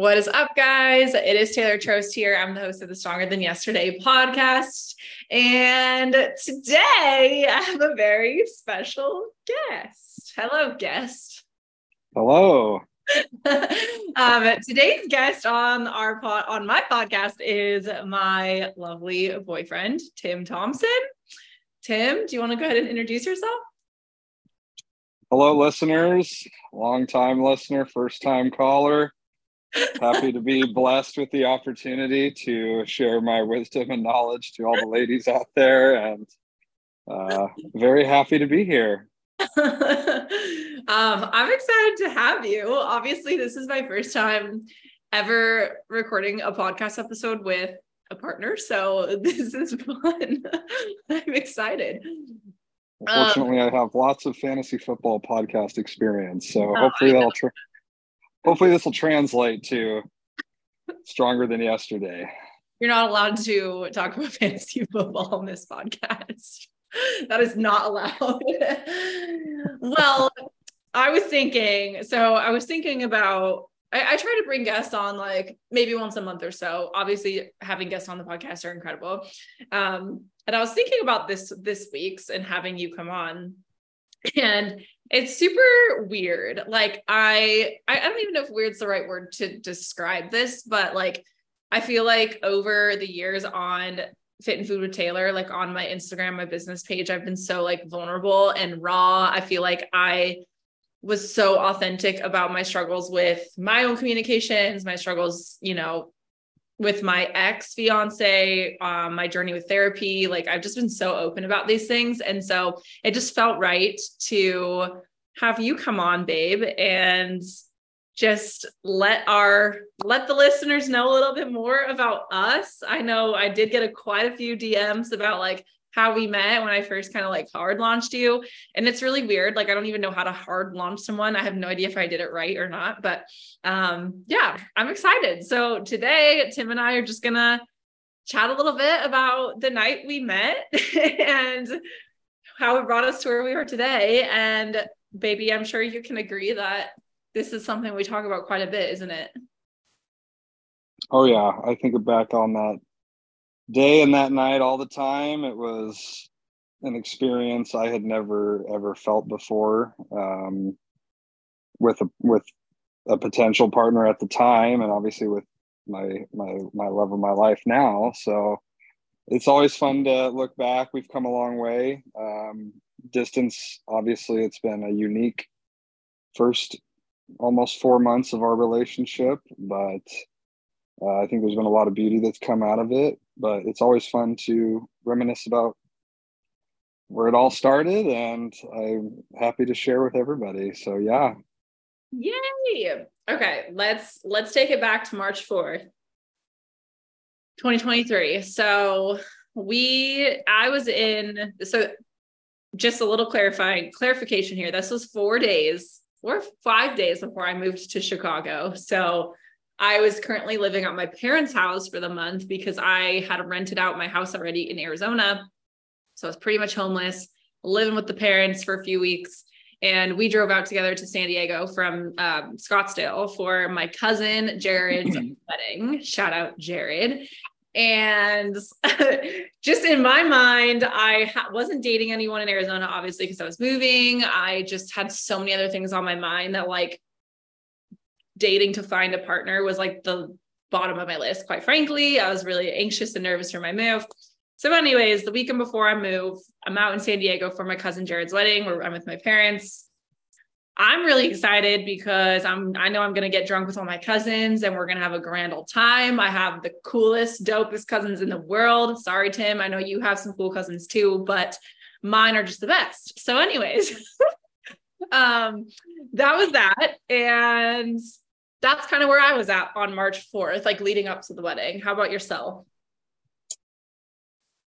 What is up, guys? It is Taylor Trost here. I'm the host of the Stronger Than Yesterday podcast. And today I have a very special guest. Hello, guest. Hello. um, today's guest on our pod, on my podcast is my lovely boyfriend, Tim Thompson. Tim, do you want to go ahead and introduce yourself? Hello, listeners. Long time listener, first time caller happy to be blessed with the opportunity to share my wisdom and knowledge to all the ladies out there and uh, very happy to be here. Um, i'm excited to have you. Obviously this is my first time ever recording a podcast episode with a partner so this is fun. I'm excited. Fortunately, um, I have lots of fantasy football podcast experience, so oh, hopefully that'll tra- hopefully this will translate to stronger than yesterday. You're not allowed to talk about fantasy football on this podcast. that is not allowed. well, I was thinking, so I was thinking about I, I, try to bring guests on like maybe once a month or so. Obviously, having guests on the podcast are incredible. Um, and I was thinking about this this week's and having you come on. And it's super weird. Like I I don't even know if weird's the right word to describe this, but like I feel like over the years on Fit and Food with Taylor, like on my Instagram, my business page, I've been so like vulnerable and raw. I feel like I was so authentic about my struggles with my own communications, my struggles, you know, with my ex fiance, um, my journey with therapy. Like I've just been so open about these things. And so it just felt right to have you come on, babe, and just let our let the listeners know a little bit more about us. I know I did get a quite a few DMs about like how we met when I first kind of like hard launched you. And it's really weird. Like I don't even know how to hard launch someone. I have no idea if I did it right or not. But um yeah, I'm excited. So today Tim and I are just gonna chat a little bit about the night we met and how it brought us to where we are today. And baby, I'm sure you can agree that this is something we talk about quite a bit, isn't it? Oh yeah. I think back on that day and that night all the time. It was an experience I had never ever felt before um, with a with a potential partner at the time, and obviously with my my my love of my life now. So it's always fun to look back. We've come a long way. Um, distance, obviously, it's been a unique first almost four months of our relationship, but uh, I think there's been a lot of beauty that's come out of it but it's always fun to reminisce about where it all started and i'm happy to share with everybody. So yeah. Yay! Okay let's let's take it back to march 4th 2023 so we i was in so just a little clarifying clarification here. This was four days or five days before i moved to chicago. So I was currently living at my parents' house for the month because I had rented out my house already in Arizona. So I was pretty much homeless, living with the parents for a few weeks. And we drove out together to San Diego from um, Scottsdale for my cousin Jared's wedding. Shout out Jared. And just in my mind, I ha- wasn't dating anyone in Arizona, obviously, because I was moving. I just had so many other things on my mind that, like, dating to find a partner was like the bottom of my list, quite frankly. I was really anxious and nervous for my move. So, anyways, the weekend before I move, I'm out in San Diego for my cousin Jared's wedding where I'm with my parents. I'm really excited because I'm I know I'm gonna get drunk with all my cousins and we're gonna have a grand old time. I have the coolest, dopest cousins in the world. Sorry, Tim. I know you have some cool cousins too, but mine are just the best. So, anyways, um, that was that. And that's kind of where I was at on March 4th, like leading up to the wedding. How about yourself?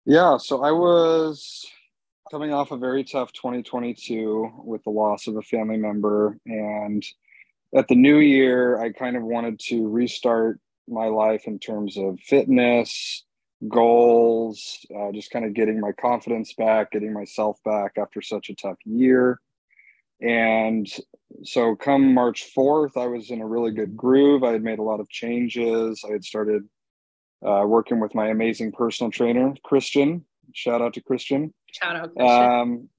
Yeah, so I was coming off a very tough 2022 with the loss of a family member. And at the new year, I kind of wanted to restart my life in terms of fitness, goals, uh, just kind of getting my confidence back, getting myself back after such a tough year. And so come March 4th, I was in a really good groove. I had made a lot of changes. I had started uh, working with my amazing personal trainer, Christian. Shout out to Christian. Shout out, Christian. Um,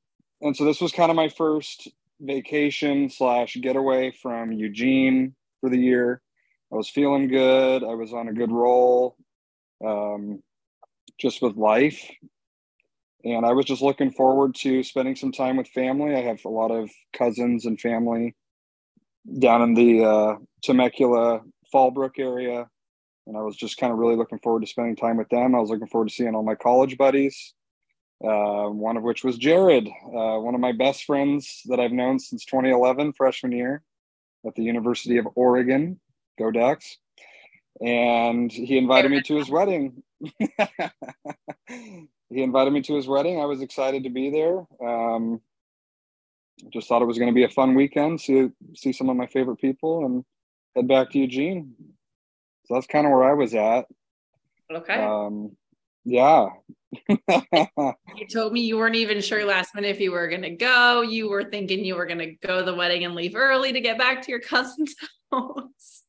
and so this was kind of my first vacation slash getaway from Eugene for the year. I was feeling good. I was on a good roll, um, just with life. And I was just looking forward to spending some time with family. I have a lot of cousins and family down in the uh, Temecula Fallbrook area. And I was just kind of really looking forward to spending time with them. I was looking forward to seeing all my college buddies, uh, one of which was Jared, uh, one of my best friends that I've known since 2011, freshman year at the University of Oregon. Go Ducks. And he invited me to his wedding. he invited me to his wedding. I was excited to be there. Um, just thought it was going to be a fun weekend. See see some of my favorite people and head back to Eugene. So that's kind of where I was at. Okay. Um, yeah. you told me you weren't even sure last minute if you were going to go. You were thinking you were going to go to the wedding and leave early to get back to your cousin's house.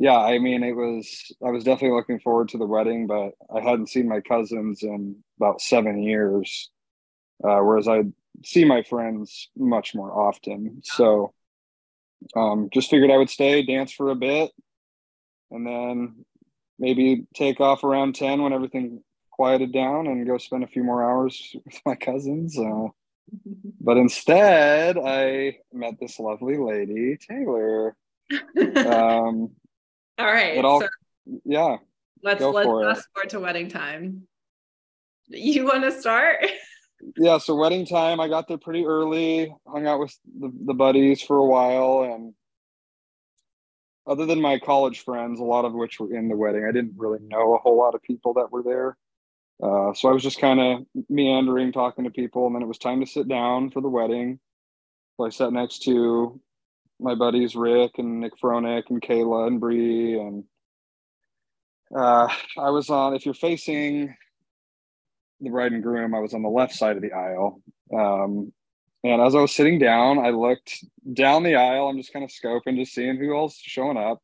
Yeah, I mean, it was, I was definitely looking forward to the wedding, but I hadn't seen my cousins in about seven years. Uh, whereas I see my friends much more often. So um, just figured I would stay, dance for a bit, and then maybe take off around 10 when everything quieted down and go spend a few more hours with my cousins. Uh, but instead, I met this lovely lady, Taylor. Um, all right. So yeah. Let's let's fast forward to wedding time. You want to start? yeah. So wedding time, I got there pretty early. Hung out with the, the buddies for a while, and other than my college friends, a lot of which were in the wedding, I didn't really know a whole lot of people that were there. Uh, so I was just kind of meandering, talking to people, and then it was time to sit down for the wedding. So I sat next to my buddies Rick and Nick Fronek and Kayla and Bree and uh, I was on. If you're facing the bride and groom, I was on the left side of the aisle. Um, and as I was sitting down, I looked down the aisle. I'm just kind of scoping, just seeing who else is showing up.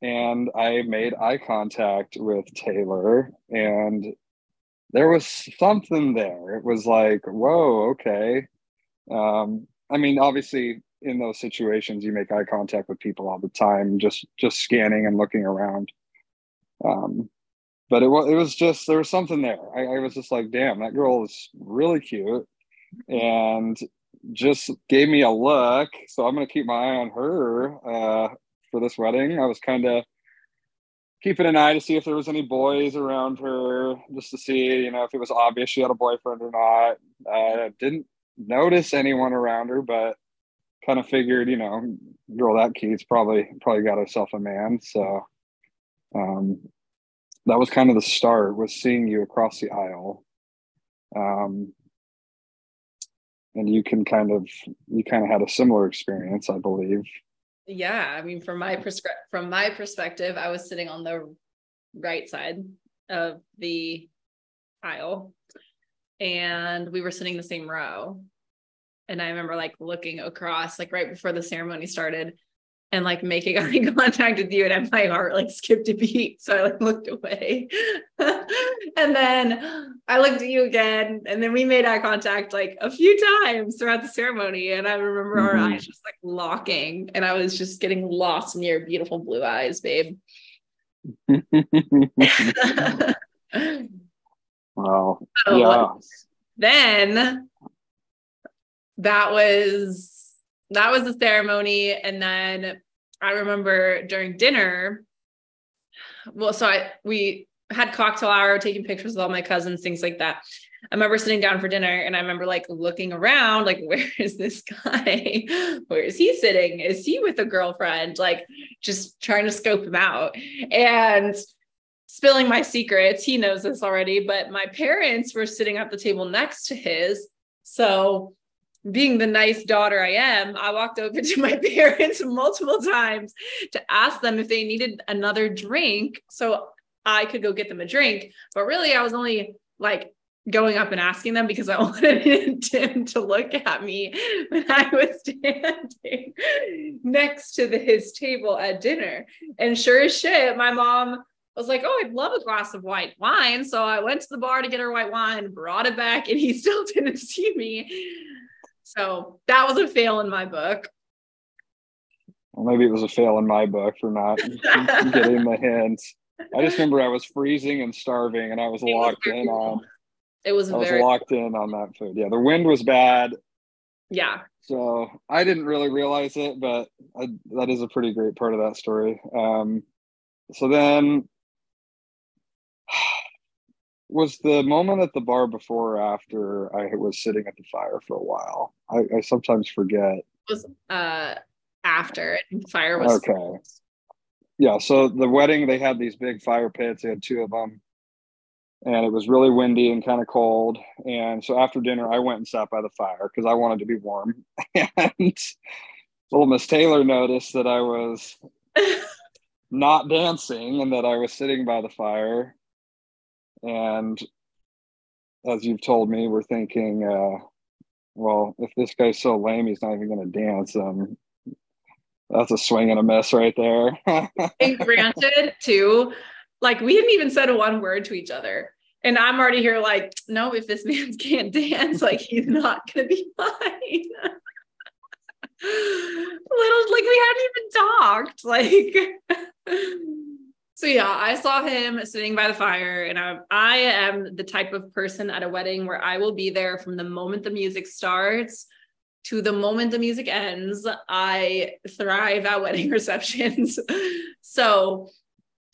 And I made eye contact with Taylor, and there was something there. It was like, whoa, okay. Um, I mean, obviously, in those situations you make eye contact with people all the time just just scanning and looking around. Um but it was it was just there was something there. I, I was just like damn that girl is really cute and just gave me a look. So i'm going to keep my eye on her uh for this wedding. I was kind of keeping an eye to see if there was any boys around her just to see you know if it was obvious she had a boyfriend or not. I didn't notice anyone around her but kind of figured, you know, girl that cute, probably probably got herself a man. So um, that was kind of the start was seeing you across the aisle. Um, and you can kind of you kind of had a similar experience, I believe. Yeah, I mean, from my perspective, from my perspective, I was sitting on the right side of the aisle, and we were sitting the same row and I remember like looking across like right before the ceremony started and like making eye contact with you and my heart like skipped a beat. So I like looked away. and then I looked at you again and then we made eye contact like a few times throughout the ceremony. And I remember mm-hmm. our eyes just like locking and I was just getting lost in your beautiful blue eyes, babe. wow. So, yeah. Then that was that was the ceremony. And then i remember during dinner well so i we had cocktail hour taking pictures with all my cousins things like that. I remember sitting down for dinner and i remember like looking around like where is this guy? Where is he sitting? Is he with a girlfriend? Like just trying to scope him out. And spilling my secrets he knows this already but my parents were sitting at the table next to his. So being the nice daughter I am, I walked over to my parents multiple times to ask them if they needed another drink so I could go get them a drink. But really, I was only like going up and asking them because I wanted Tim to look at me when I was standing next to the, his table at dinner. And sure as shit, my mom was like, Oh, I'd love a glass of white wine. So I went to the bar to get her white wine, brought it back, and he still didn't see me. So that was a fail in my book. Well, maybe it was a fail in my book for not getting the hints. I just remember I was freezing and starving, and I was it locked was in on. It was. I was locked in on that food. Yeah, the wind was bad. Yeah. So I didn't really realize it, but I, that is a pretty great part of that story. Um, so then, was the moment at the bar before or after I was sitting at the fire for a while? I, I sometimes forget. It was uh after fire was okay. Yeah so the wedding they had these big fire pits. They had two of them and it was really windy and kind of cold. And so after dinner i went and sat by the fire because i wanted to be warm. And little miss taylor noticed that i was not dancing and that i was sitting by the fire and as you've told me we're thinking uh, well if this guy's so lame he's not even going to dance um, that's a swing and a miss right there. and granted, too, like we hadn't even said one word to each other. And I'm already here, like, no, if this man can't dance, like he's not gonna be fine. Little like we hadn't even talked. Like so yeah, I saw him sitting by the fire, and I, I am the type of person at a wedding where I will be there from the moment the music starts to the moment the music ends. I thrive at wedding receptions. so,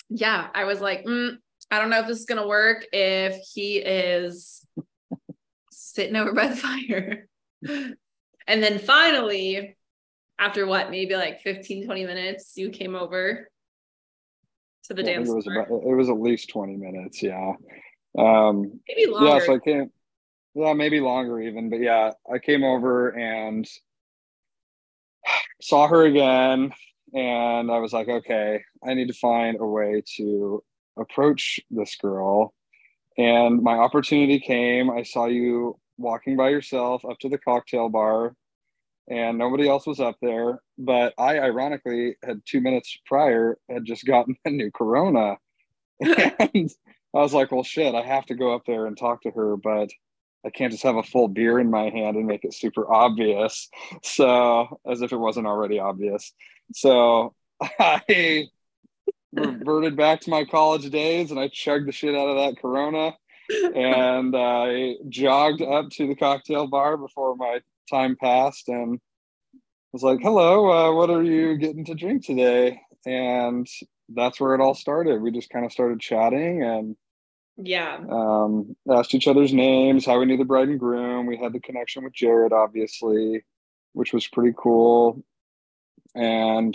yeah, I was like, mm, I don't know if this is to work if he is sitting over by the fire. and then finally, after what, maybe like 15, 20 minutes, you came over to the yeah, dance. It was, about, it was at least 20 minutes. Yeah. Um, maybe longer. Yeah. So I came, yeah, maybe longer even. But yeah, I came over and saw her again. And I was like, okay, I need to find a way to approach this girl. And my opportunity came. I saw you walking by yourself up to the cocktail bar, and nobody else was up there. But I, ironically, had two minutes prior had just gotten a new Corona, and I was like, "Well, shit, I have to go up there and talk to her." But I can't just have a full beer in my hand and make it super obvious. So, as if it wasn't already obvious. So, I reverted back to my college days and I chugged the shit out of that Corona and I jogged up to the cocktail bar before my time passed and I was like, hello, uh, what are you getting to drink today? And that's where it all started. We just kind of started chatting and yeah. Um, asked each other's names, how we knew the bride and groom. We had the connection with Jared, obviously, which was pretty cool. And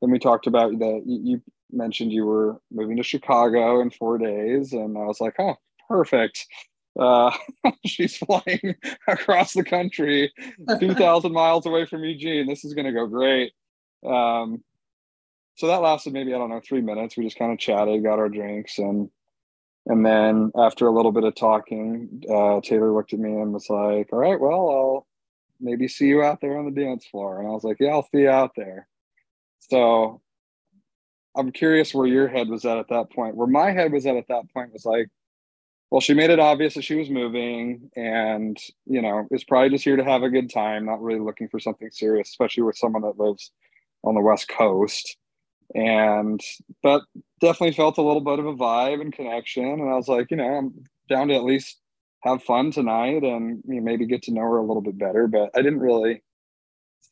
then we talked about that you mentioned you were moving to Chicago in four days, and I was like, oh, perfect. Uh, she's flying across the country, 2,000 miles away from Eugene. This is going to go great. Um, so that lasted maybe, I don't know, three minutes. We just kind of chatted, got our drinks, and and then after a little bit of talking, uh, Taylor looked at me and was like, "All right, well, I'll maybe see you out there on the dance floor." And I was like, "Yeah, I'll see you out there." So I'm curious where your head was at at that point. Where my head was at at that point was like, well, she made it obvious that she was moving, and you know, is probably just here to have a good time, not really looking for something serious, especially with someone that lives on the West Coast. And but definitely felt a little bit of a vibe and connection. And i was like you know i'm down to at least have fun tonight and you know, maybe get to know her a little bit better. But i didn't really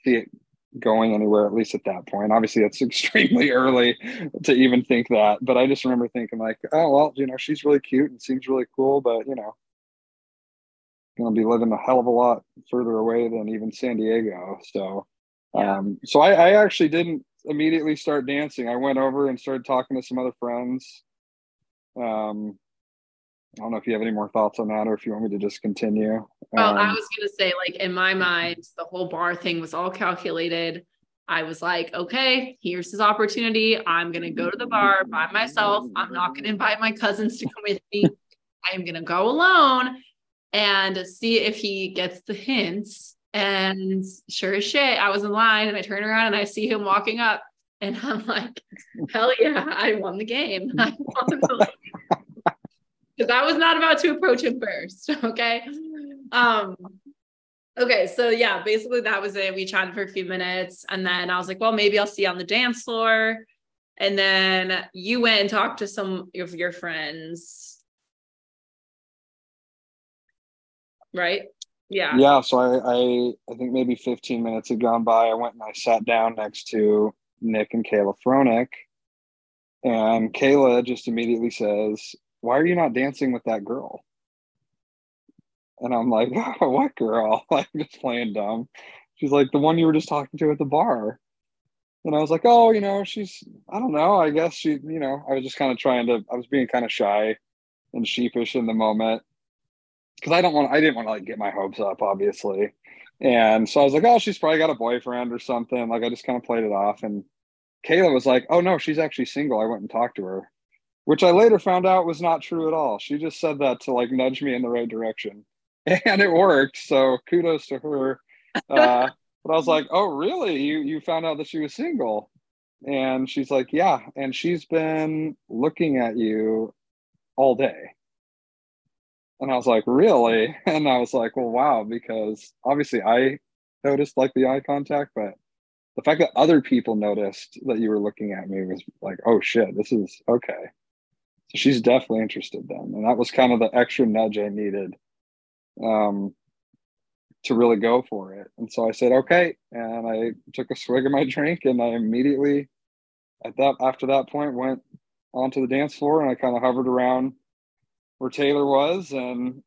see it going anywhere at least at that point obviously it's extremely early to even think that but i just remember thinking like oh well you know she's really cute and seems really cool but you know going to be living a hell of a lot further away than even san diego so yeah. um so I, I actually didn't immediately start dancing. I went over and started talking to some other friends. Um, I don't know if you have any more thoughts on that or if you want me to just continue. Well, um, I was going to say, like, in my mind, the whole bar thing was all calculated. I was like, okay, here's his opportunity. I'm going to go to the bar by myself. I'm not going to invite my cousins to come with me. I'm going to go alone and see if he gets the hints. And sure as shit, I was in line and I turn around and I see him walking up. And I'm like, hell yeah, I won the game. I won the Because I was not about to approach him first. Okay. Um, okay. So yeah, basically that was it. We chatted for a few minutes and then I was like, well, maybe I'll see you on the dance floor. And then you went and talked to some of your friends. Right? Yeah. Yeah. So I, I, I think maybe 15 minutes had gone by. I went and I sat down next to Nick and Kayla Fronick. And Kayla just immediately says, Why are you not dancing with that girl? And I'm like, oh, What girl? Like, just playing dumb. She's like, The one you were just talking to at the bar. And I was like, Oh, you know, she's, I don't know. I guess she, you know, I was just kind of trying to, I was being kind of shy and sheepish in the moment because I don't want I didn't want to like get my hopes up, obviously. And so I was like, oh, she's probably got a boyfriend or something. Like I just kind of played it off. And Kayla was like, oh no, she's actually single. I went and talked to her, which I later found out was not true at all. She just said that to like nudge me in the right direction. And it worked. So kudos to her. Uh, but I was like, oh really? You you found out that she was single? And she's like, yeah. And she's been looking at you all day. And I was like, really? And I was like, well, wow, because obviously I noticed like the eye contact, but the fact that other people noticed that you were looking at me was like, oh shit, this is okay. So she's definitely interested then. And that was kind of the extra nudge I needed um, to really go for it. And so I said, okay. And I took a swig of my drink and I immediately at that after that point went onto the dance floor and I kind of hovered around where Taylor was, and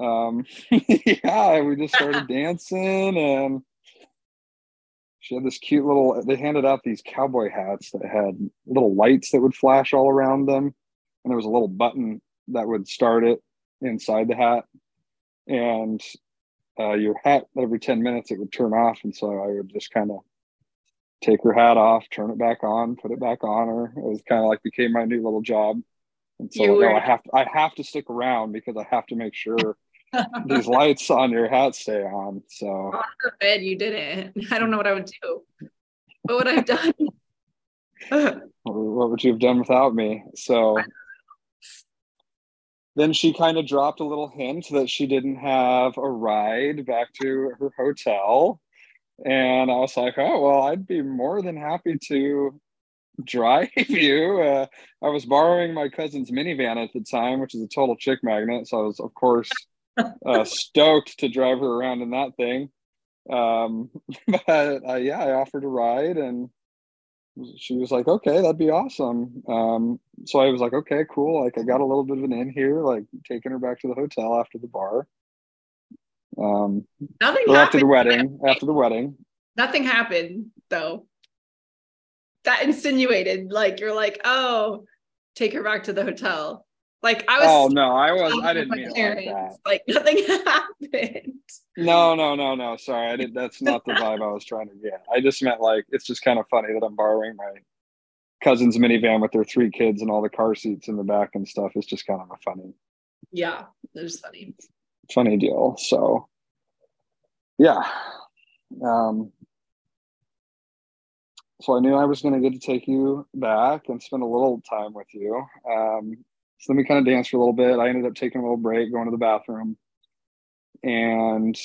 um, yeah, we just started dancing, and she had this cute little. They handed out these cowboy hats that had little lights that would flash all around them, and there was a little button that would start it inside the hat, and uh, your hat every 10 minutes it would turn off and so i would just kind of take her hat off turn it back on put it back on her it was kind of like became my new little job and so no, I have to, I have to stick around because I have to make sure these lights on your hat stay on. So God forbid you didn't. I don't know what I would do. What would I have done? what would you have done without me? So then she kind of dropped a little hint that she didn't have a ride back to her hotel. And I was like, oh, well, I'd be more than happy to drive you. Uh, I was borrowing my cousin's minivan at the time, which is a total chick magnet. So I was, of course, uh, stoked to drive her around in that thing. Um, but uh, yeah, I offered a ride and she was like, okay, that'd be awesome. Um, so I was like, okay, cool. Like I got a little bit of an in here, like taking her back to the hotel after the bar. Um, nothing after the wedding, after the wedding. Nothing happened though that insinuated like you're like, oh, take her back to the hotel. Like I was. Oh no, I was. I didn't mean like that. Like nothing happened. No, no, no, no. Sorry, I did. That's not the vibe I was trying to get. I just meant like it's just kind of funny that I'm borrowing my cousin's minivan with their three kids and all the car seats in the back and stuff. It's just kind of a funny. Yeah, it's funny. Funny deal. So, yeah. Um, so I knew I was going to get to take you back and spend a little time with you. Um, so then we kind of danced for a little bit. I ended up taking a little break, going to the bathroom, and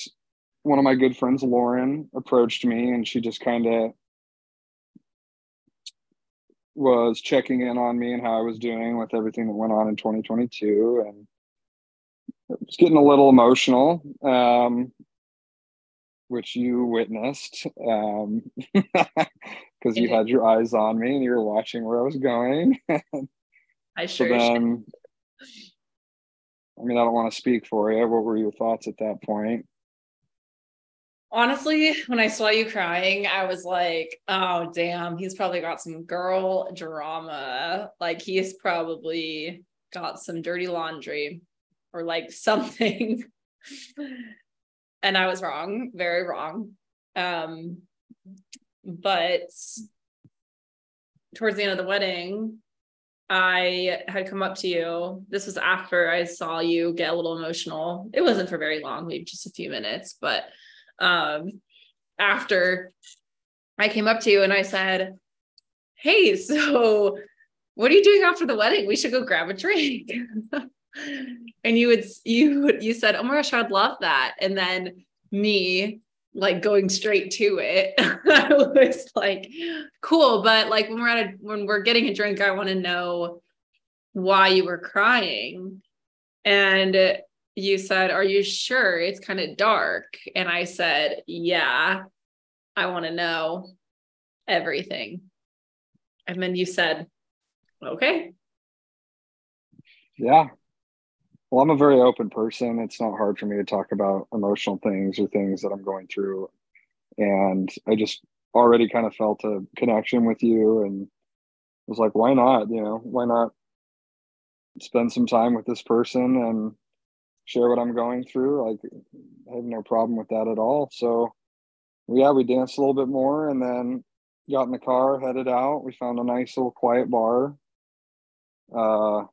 one of my good friends, Lauren, approached me, and she just kind of was checking in on me and how I was doing with everything that went on in 2022, and it was getting a little emotional. Um, which you witnessed um, because you had your eyes on me and you were watching where I was going. I sure. So then, I mean, I don't want to speak for you. What were your thoughts at that point? Honestly, when I saw you crying, I was like, oh, damn, he's probably got some girl drama. Like, he's probably got some dirty laundry or like something. and I was wrong, very wrong. Um, but towards the end of the wedding, I had come up to you. This was after I saw you get a little emotional. It wasn't for very long, maybe just a few minutes, but um after I came up to you and I said, Hey, so what are you doing after the wedding? We should go grab a drink. and you would you you said, Oh my gosh, I'd love that. And then me like going straight to it. I was like, cool. But like when we're at a when we're getting a drink, I want to know why you were crying. And you said, Are you sure it's kind of dark? And I said, Yeah, I want to know everything. And then you said, Okay. Yeah. Well, I'm a very open person. It's not hard for me to talk about emotional things or things that I'm going through. And I just already kind of felt a connection with you and was like, why not? You know, why not spend some time with this person and share what I'm going through? Like, I have no problem with that at all. So, yeah, we danced a little bit more and then got in the car, headed out. We found a nice little quiet bar. Uh,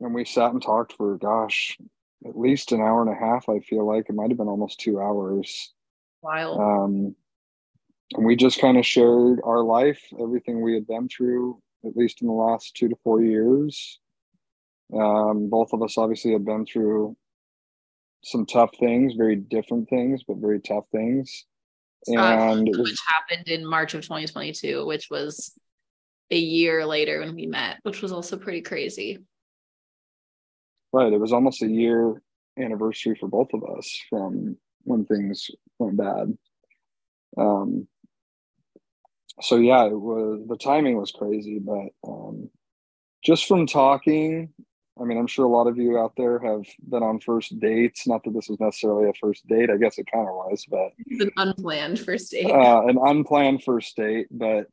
and we sat and talked for gosh at least an hour and a half i feel like. It might have been almost two hours. Wild. um and we just kind of shared our life everything we had been through at least in the last two to four years. Um both of us obviously had been through some tough things very different things but very tough things. And uh, which happened in march of 2022 which was a year later when we met which was also pretty crazy Right. It was almost a year anniversary for both of us from when things went bad. Um, so yeah, it was the timing was crazy, but um, just from talking, I mean, I'm sure a lot of you out there have been on first dates. Not that this was necessarily a first date. I guess it kind of was, but it's an unplanned first date. Uh, an unplanned first date, but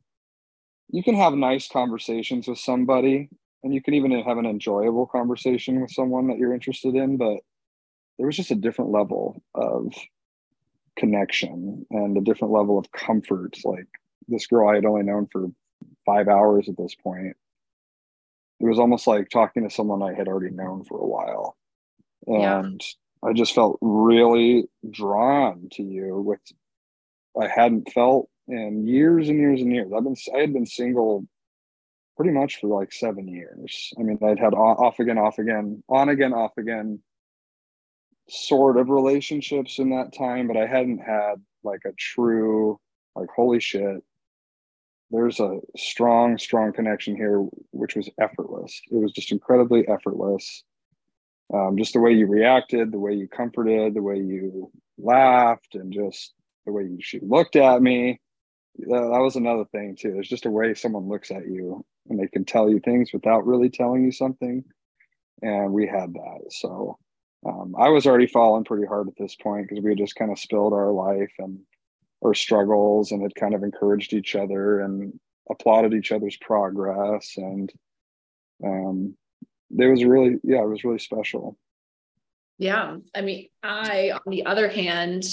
you can have nice conversations with somebody and you can even have an enjoyable conversation with someone that you're interested in but there was just a different level of connection and a different level of comfort. Like this girl i had only known for five hours at this point it was almost like talking to someone i had already known for a while. And yeah. i just felt really drawn to you which i hadn't felt in years and years and years. I've been i had been single pretty much for like seven years. I mean, I'd had off again, off again, on again, off again sort of relationships in that time, but I hadn't had like a true, like, holy shit, there's a strong, strong connection here, which was effortless. It was just incredibly effortless. Um, just the way you reacted, the way you comforted, the way you laughed, and just the way you, she looked at me. that was another thing too. There's just a way someone looks at you and they can tell you things without really telling you something. And we had that. So um, I was already falling pretty hard at this point because we had just kind of spilled our life and our struggles and had kind of encouraged each other and applauded each other's progress. And um, it was really, yeah, it was really special. Yeah. I mean, I, on the other hand,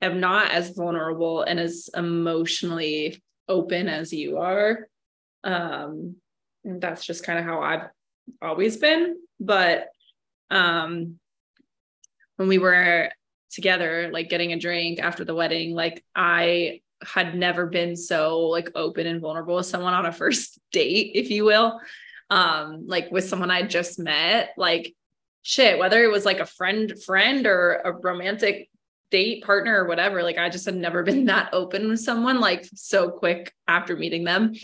am not as vulnerable and as emotionally open as you are. Um, that's just kind of how I've always been. But um, when we were together, like getting a drink after the wedding, like I had never been so like open and vulnerable with someone on a first date, if you will. Um, like with someone I just met, like shit, whether it was like a friend, friend or a romantic date partner or whatever, like I just had never been that open with someone like so quick after meeting them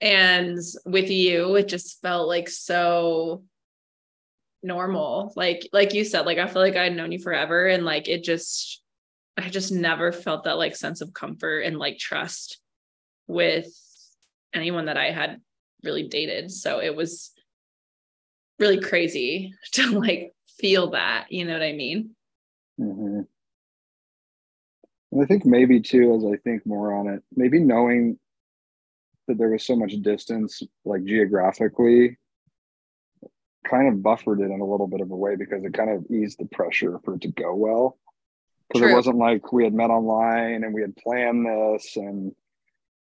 and with you it just felt like so normal. Like like you said like i feel like i'd known you forever and like it just i just never felt that like sense of comfort and like trust with anyone that i had really dated. So it was really crazy to like feel that you know what i mean? Mm-hmm. and i think maybe too as i think more on it maybe knowing that there was so much distance, like geographically, kind of buffered it in a little bit of a way because it kind of eased the pressure for it to go well. Because it wasn't like we had met online and we had planned this and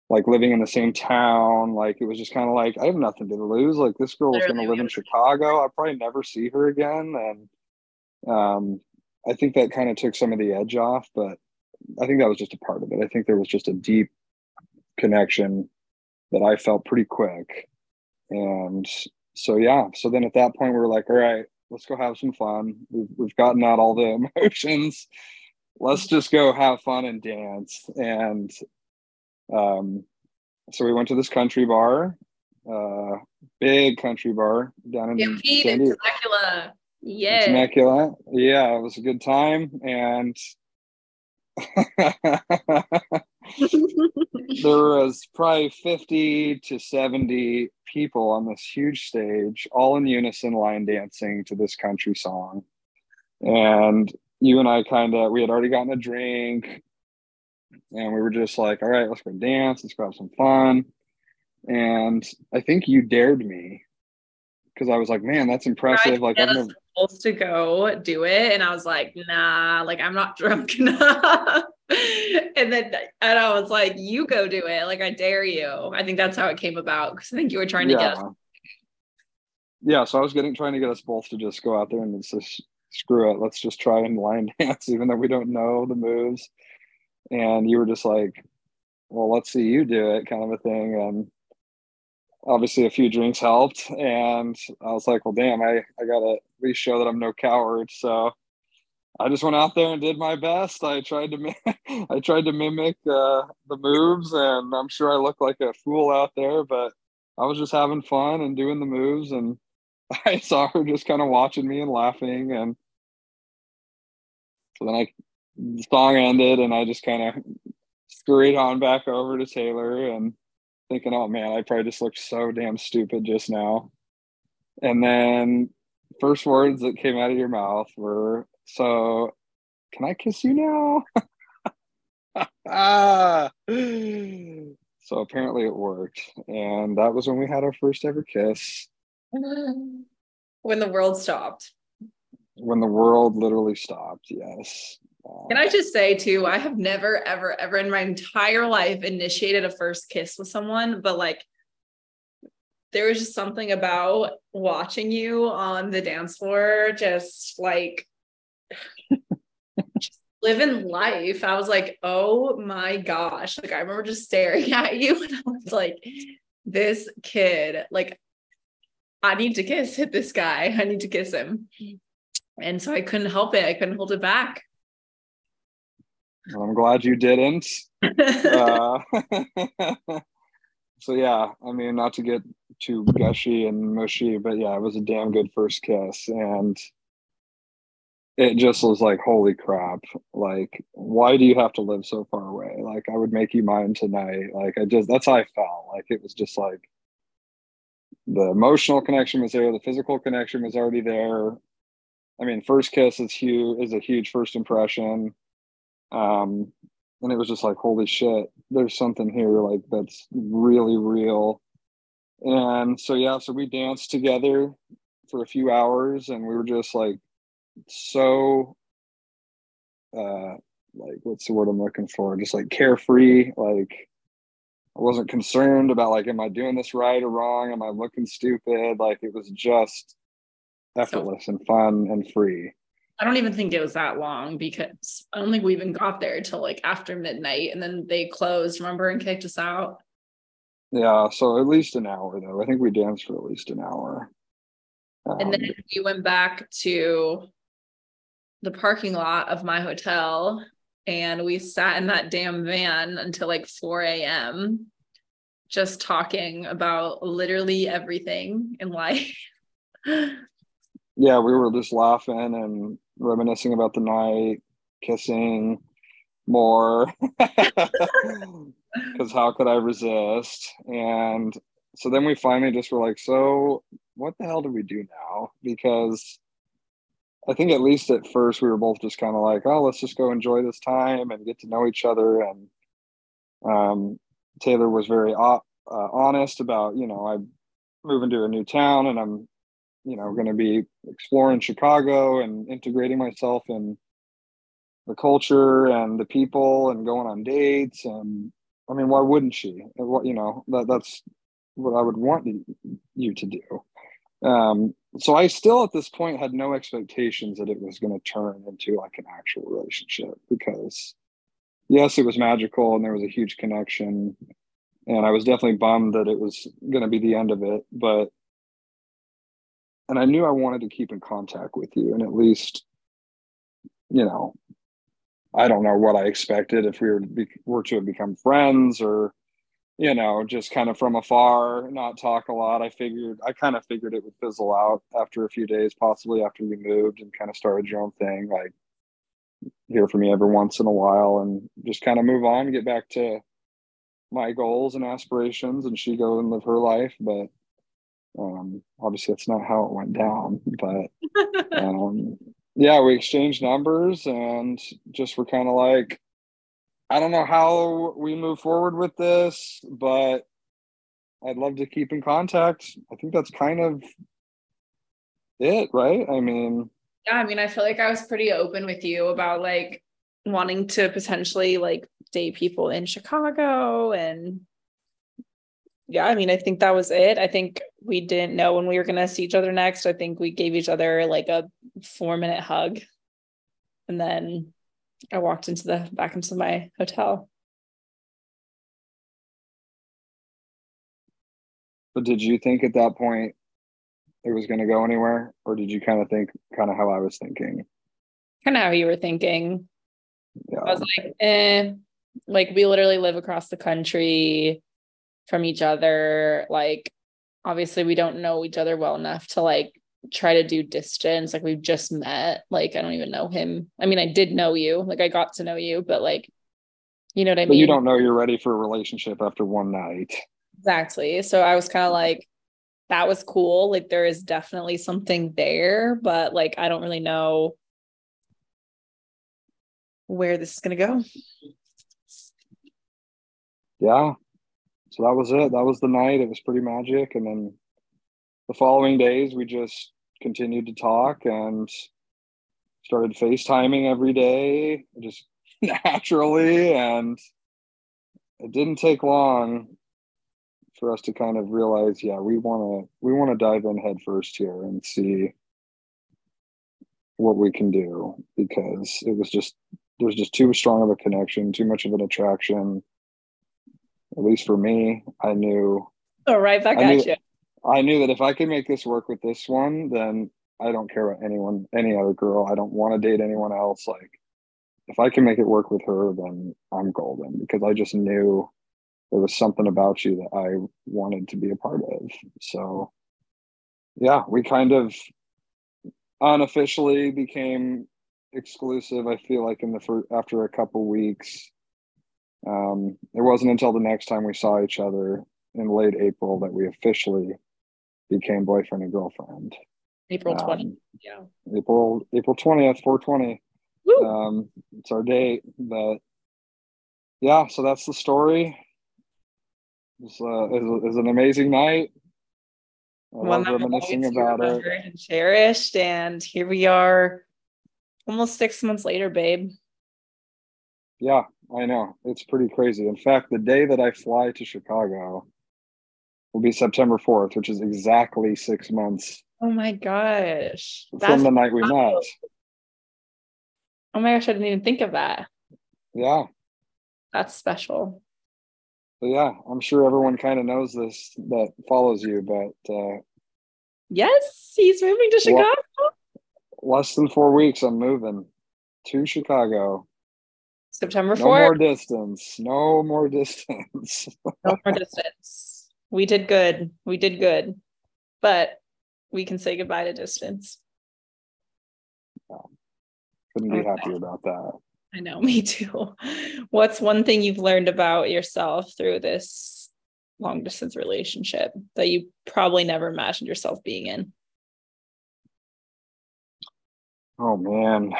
like living in the same town. Like it was just kind of like I have nothing to lose. Like this girl is going to live in Chicago. I'll probably never see her again, and um, I think that kind of took some of the edge off. But I think that was just a part of it. I think there was just a deep connection that I felt pretty quick, and so yeah. So then at that point we were like, all right, let's go have some fun. We've we've gotten out all the emotions. Let's just go have fun and dance. And um, so we went to this country bar, uh, big country bar down in Stampede San Diego. Temecula. Yeah. Temecula. Yeah, it was a good time. And there was probably 50 to 70 people on this huge stage, all in unison line dancing to this country song. And you and I kind of, we had already gotten a drink and we were just like, all right, let's go dance, let's go have some fun. And I think you dared me because I was like, man, that's impressive. Like, I'm never... supposed to go do it. And I was like, nah, like, I'm not drunk enough. and then and I was like, you go do it. Like, I dare you. I think that's how it came about because I think you were trying to get us. Yeah. So I was getting trying to get us both to just go out there and just screw it. Let's just try and line dance, even though we don't know the moves and you were just like well let's see you do it kind of a thing and obviously a few drinks helped and i was like well damn i i gotta at least show that i'm no coward so i just went out there and did my best i tried to i tried to mimic uh, the moves and i'm sure i looked like a fool out there but i was just having fun and doing the moves and i saw her just kind of watching me and laughing and so then i the song ended and I just kind of scurried on back over to Taylor and thinking, oh man, I probably just looked so damn stupid just now. And then first words that came out of your mouth were, so can I kiss you now? ah. So apparently it worked. And that was when we had our first ever kiss. When the world stopped. When the world literally stopped, yes. Can I just say too, I have never, ever, ever in my entire life initiated a first kiss with someone, but like there was just something about watching you on the dance floor, just like just living life. I was like, oh my gosh. Like I remember just staring at you and I was like, this kid, like, I need to kiss hit this guy. I need to kiss him. And so I couldn't help it. I couldn't hold it back. I'm glad you didn't. uh, so yeah, I mean, not to get too gushy and mushy, but yeah, it was a damn good first kiss, and it just was like, holy crap! Like, why do you have to live so far away? Like, I would make you mine tonight. Like, I just that's how I felt. Like, it was just like the emotional connection was there, the physical connection was already there. I mean, first kiss is huge is a huge first impression um, and it was just like holy shit there's something here like that's really real and so yeah so we danced together for a few hours and we were just like so uh like what's the word i'm looking for just like carefree like i wasn't concerned about like am i doing this right or wrong am i looking stupid like it was just effortless and fun and free I don't even think it was that long because I don't think we even got there till like after midnight and then they closed, remember, and kicked us out. Yeah, so at least an hour though. I think we danced for at least an hour. Um, and then um, we went back to the parking lot of my hotel and we sat in that damn van until like 4 a.m. just talking about literally everything in life. yeah, we were just laughing and reminiscing about the night, kissing more. Because how could I resist? And so then we finally just were like, so what the hell do we do now? Because I think at least at first we were both just kind of like, oh, let's just go enjoy this time and get to know each other. And um, Taylor was very uh, honest about, you know, I'm moving to a new town and I'm you know going to be exploring chicago and integrating myself in the culture and the people and going on dates and I mean, why wouldn't she? What you know that that's what I would want you to do. Um, so I still at this point had no expectations that it was going to turn into like an actual relationship because yes, it was magical and there was a huge connection. And I was definitely bummed that it was going to be the end of it. But, and I knew I wanted to keep in contact with you and at least, you know, I don't know what I expected if we were to, be, were to have become friends or, you know, just kind of from afar, not talk a lot. I figured, I kind of figured it would fizzle out after a few days, possibly after we moved and kind of started your own thing. Like, hear from me every once in a while and just kind of move on, get back to my goals and aspirations, and she go and live her life. But um, obviously, that's not how it went down. But um, yeah, we exchanged numbers and just were kind of like, I don't know how we move forward with this, but I'd love to keep in contact. I think that's kind of it, right? I mean, yeah, I mean, I feel like I was pretty open with you about like wanting to potentially like date people in Chicago and yeah, I mean, I think that was it. I think we didn't know when we were going to see each other next. I think we gave each other like a 4 minute hug. And then I walked into the back into my hotel. But did you think at that point it was going to go anywhere or did you kind of think kind of how i was thinking kind of how you were thinking yeah. i was like eh like we literally live across the country from each other like obviously we don't know each other well enough to like try to do distance like we've just met like i don't even know him i mean i did know you like i got to know you but like you know what i but mean you don't know you're ready for a relationship after one night exactly so i was kind of like that was cool. Like there is definitely something there, but like I don't really know where this is going to go. Yeah. So that was it. That was the night. It was pretty magic. And then the following days, we just continued to talk and started FaceTiming every day, just naturally. And it didn't take long for us to kind of realize, yeah, we want to we want to dive in head first here and see what we can do because it was just there's just too strong of a connection, too much of an attraction. At least for me, I knew. Oh, right back I at you. I knew that if I could make this work with this one, then I don't care about anyone, any other girl. I don't want to date anyone else. Like, if I can make it work with her, then I'm golden because I just knew there was something about you that I wanted to be a part of. So, yeah, we kind of unofficially became exclusive. I feel like in the first, after a couple weeks, um, it wasn't until the next time we saw each other in late April that we officially became boyfriend and girlfriend. April 20. Um, yeah. April April 20th, 420. Um, it's our date, but yeah, so that's the story. It was, uh, it was, it was an amazing night. I One love reminiscing about it. And cherished, and here we are, almost six months later, babe. Yeah, I know it's pretty crazy. In fact, the day that I fly to Chicago will be September fourth, which is exactly six months. Oh my gosh! From That's the night we met. Oh my gosh! I didn't even think of that. Yeah. That's special yeah, I'm sure everyone kind of knows this that follows you, but uh, yes, he's moving to Chicago. less than four weeks, I'm moving to Chicago. September 4th. No more distance. No more distance. no more distance. We did good. We did good. But we can say goodbye to distance. Yeah. Couldn't be okay. happier about that. I know, me too. What's one thing you've learned about yourself through this long distance relationship that you probably never imagined yourself being in? Oh man,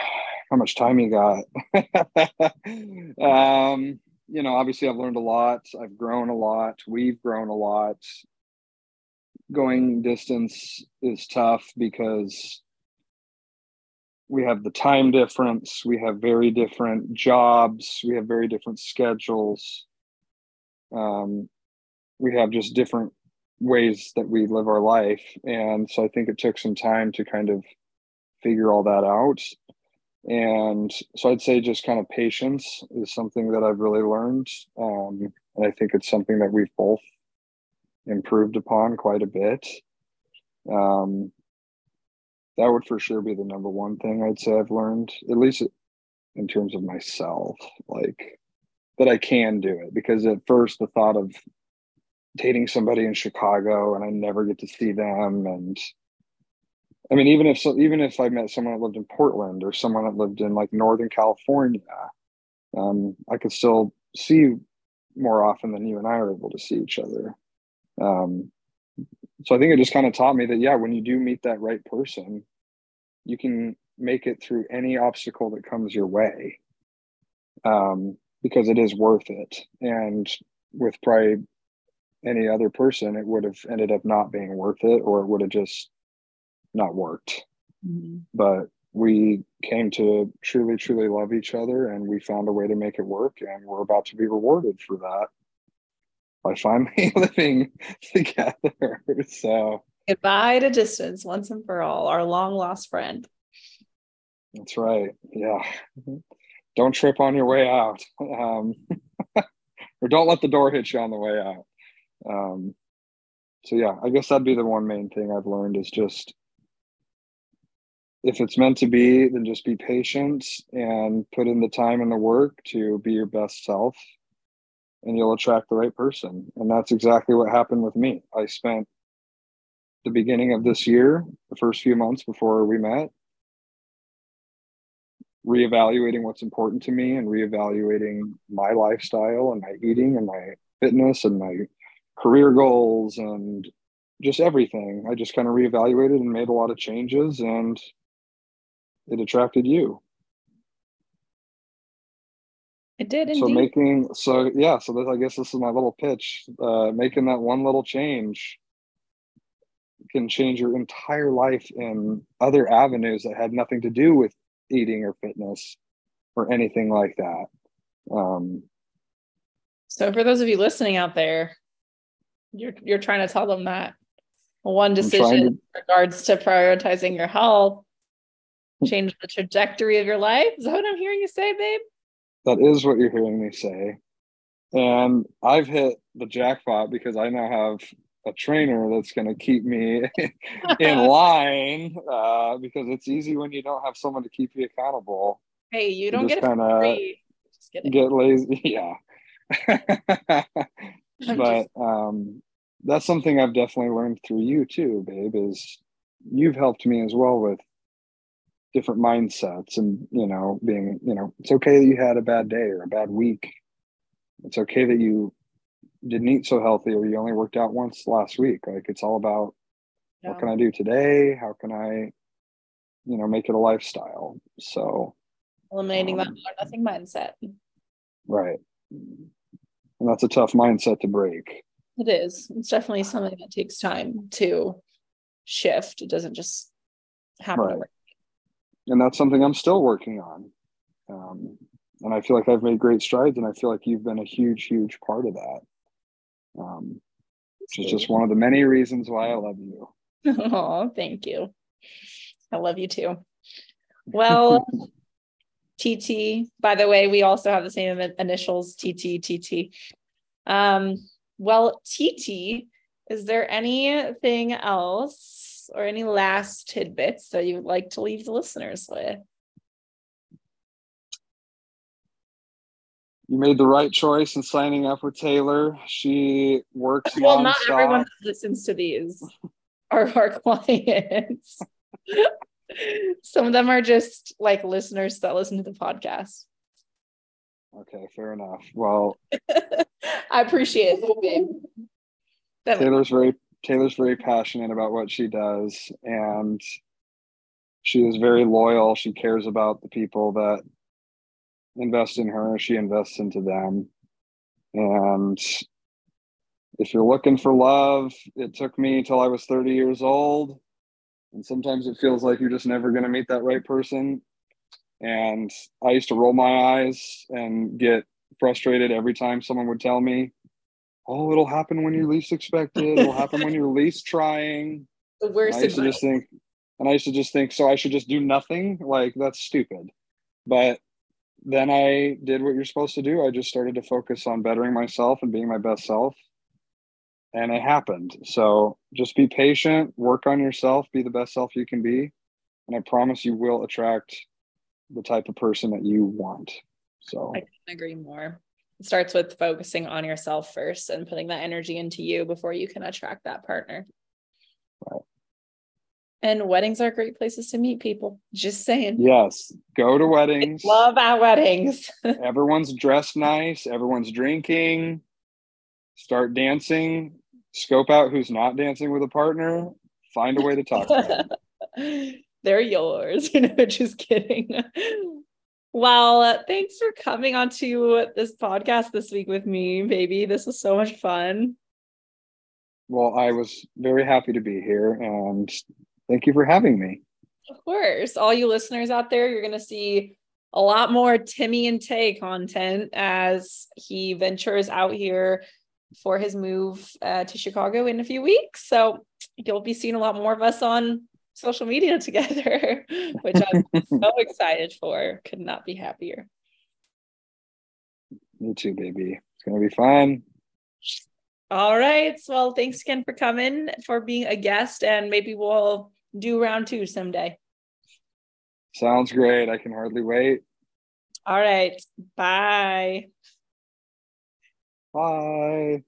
how much time you got? um, you know, obviously I've learned a lot. I've grown a lot. We've grown a lot. Going distance is tough because we have the time difference we have very different jobs we have very different schedules um, we have just different ways that we live our life. And so I think it took some time to kind of figure all that out. And so I'd say just kind of patience is something that I've really learned. Um, and I think it's something that we've both improved upon quite a bit. Um, that would for sure be the number one thing I'd say I've learned, at least in terms of myself, like that I can do it. Because at first, the thought of dating somebody in Chicago and I never get to see them, and I mean, even if so, even if I met someone that lived in Portland or someone that lived in like Northern California, um, I could still see more often than you and I are able to see each other. Um, so I think it just kind of taught me that yeah, when you do meet that right person, you can make it through any obstacle that comes your way, um, because it is worth it. And with probably any other person, it would have ended up not being worth it, or it would have just not worked. Mm-hmm. But we came to truly, truly love each other, and we found a way to make it work, and we're about to be rewarded for that by finally living together. So goodbye to distance once and for all, our long lost friend. That's right. Yeah. Don't trip on your way out. Um, or don't let the door hit you on the way out. Um, so yeah, I guess that'd be the one main thing I've learned is just if it's meant to be, then just be patient and put in the time and the work to be your best self and you'll attract the right person. And that's exactly what happened with me. I spent the beginning of this year, the first few months before we met, reevaluating what's important to me and reevaluating my lifestyle and my eating and my fitness and my career goals and just everything. I just kind of reevaluated and made a lot of changes and it attracted you. It did indeed. So making so yeah, so this, I guess this is my little pitch. Uh, making that one little change can change your entire life in other avenues that had nothing to do with eating or fitness or anything like that. Um, so for those of you listening out there, you're you're trying to tell them that one decision to, in regards to prioritizing your health change the trajectory of your life. Is that what I'm hearing you say, babe? That is what you're hearing me say. And I've hit the jackpot because I now have a trainer that's going to keep me in line uh, because it's easy when you don't have someone to keep you accountable. Hey, you don't get kind of get lazy. Yeah. but um, that's something I've definitely learned through you too, babe, is you've helped me as well with different mindsets and you know being you know it's okay that you had a bad day or a bad week. It's okay that you didn't eat so healthy or you only worked out once last week. Like it's all about yeah. what can i do today? How can i you know make it a lifestyle? So eliminating um, that nothing mindset. Right. And that's a tough mindset to break. It is. It's definitely something that takes time to shift. It doesn't just happen right and that's something I'm still working on. Um, and I feel like I've made great strides, and I feel like you've been a huge, huge part of that. Um, which is just one of the many reasons why I love you. Oh, thank you. I love you too. Well, TT. By the way, we also have the same initials, TT, TT. Um, well, TT, is there anything else or any last tidbits that you would like to leave the listeners with? You made the right choice in signing up with Taylor. She works. Well, non-stop. not everyone that listens to these are our clients. Some of them are just like listeners that listen to the podcast. Okay, fair enough. Well, I appreciate it, babe. Taylor's very Taylor's very passionate about what she does and she is very loyal. She cares about the people that invest in her, she invests into them. And if you're looking for love, it took me till I was 30 years old. And sometimes it feels like you're just never going to meet that right person. And I used to roll my eyes and get frustrated every time someone would tell me oh, it'll happen when you least expect it. It'll happen when you're least trying. The worst. I used to just think, and I used to just think, so I should just do nothing. Like that's stupid. But then I did what you're supposed to do. I just started to focus on bettering myself and being my best self. And it happened. So just be patient, work on yourself, be the best self you can be. And I promise you will attract the type of person that you want. So I can agree more. It starts with focusing on yourself first and putting that energy into you before you can attract that partner. Right. And weddings are great places to meet people. Just saying. Yes. Go to weddings. Love at weddings. everyone's dressed nice. Everyone's drinking. Start dancing. Scope out who's not dancing with a partner. Find a way to talk to them. They're yours. You know, just kidding. Well, thanks for coming onto this podcast this week with me, baby. This was so much fun. Well, I was very happy to be here and thank you for having me. Of course. All you listeners out there, you're going to see a lot more Timmy and Tay content as he ventures out here for his move uh, to Chicago in a few weeks. So you'll be seeing a lot more of us on social media together, which I'm so excited for. Could not be happier. Me too, baby. It's going to be fun. All right. Well, thanks again for coming, for being a guest, and maybe we'll do round two someday. Sounds great. I can hardly wait. All right. Bye. Bye.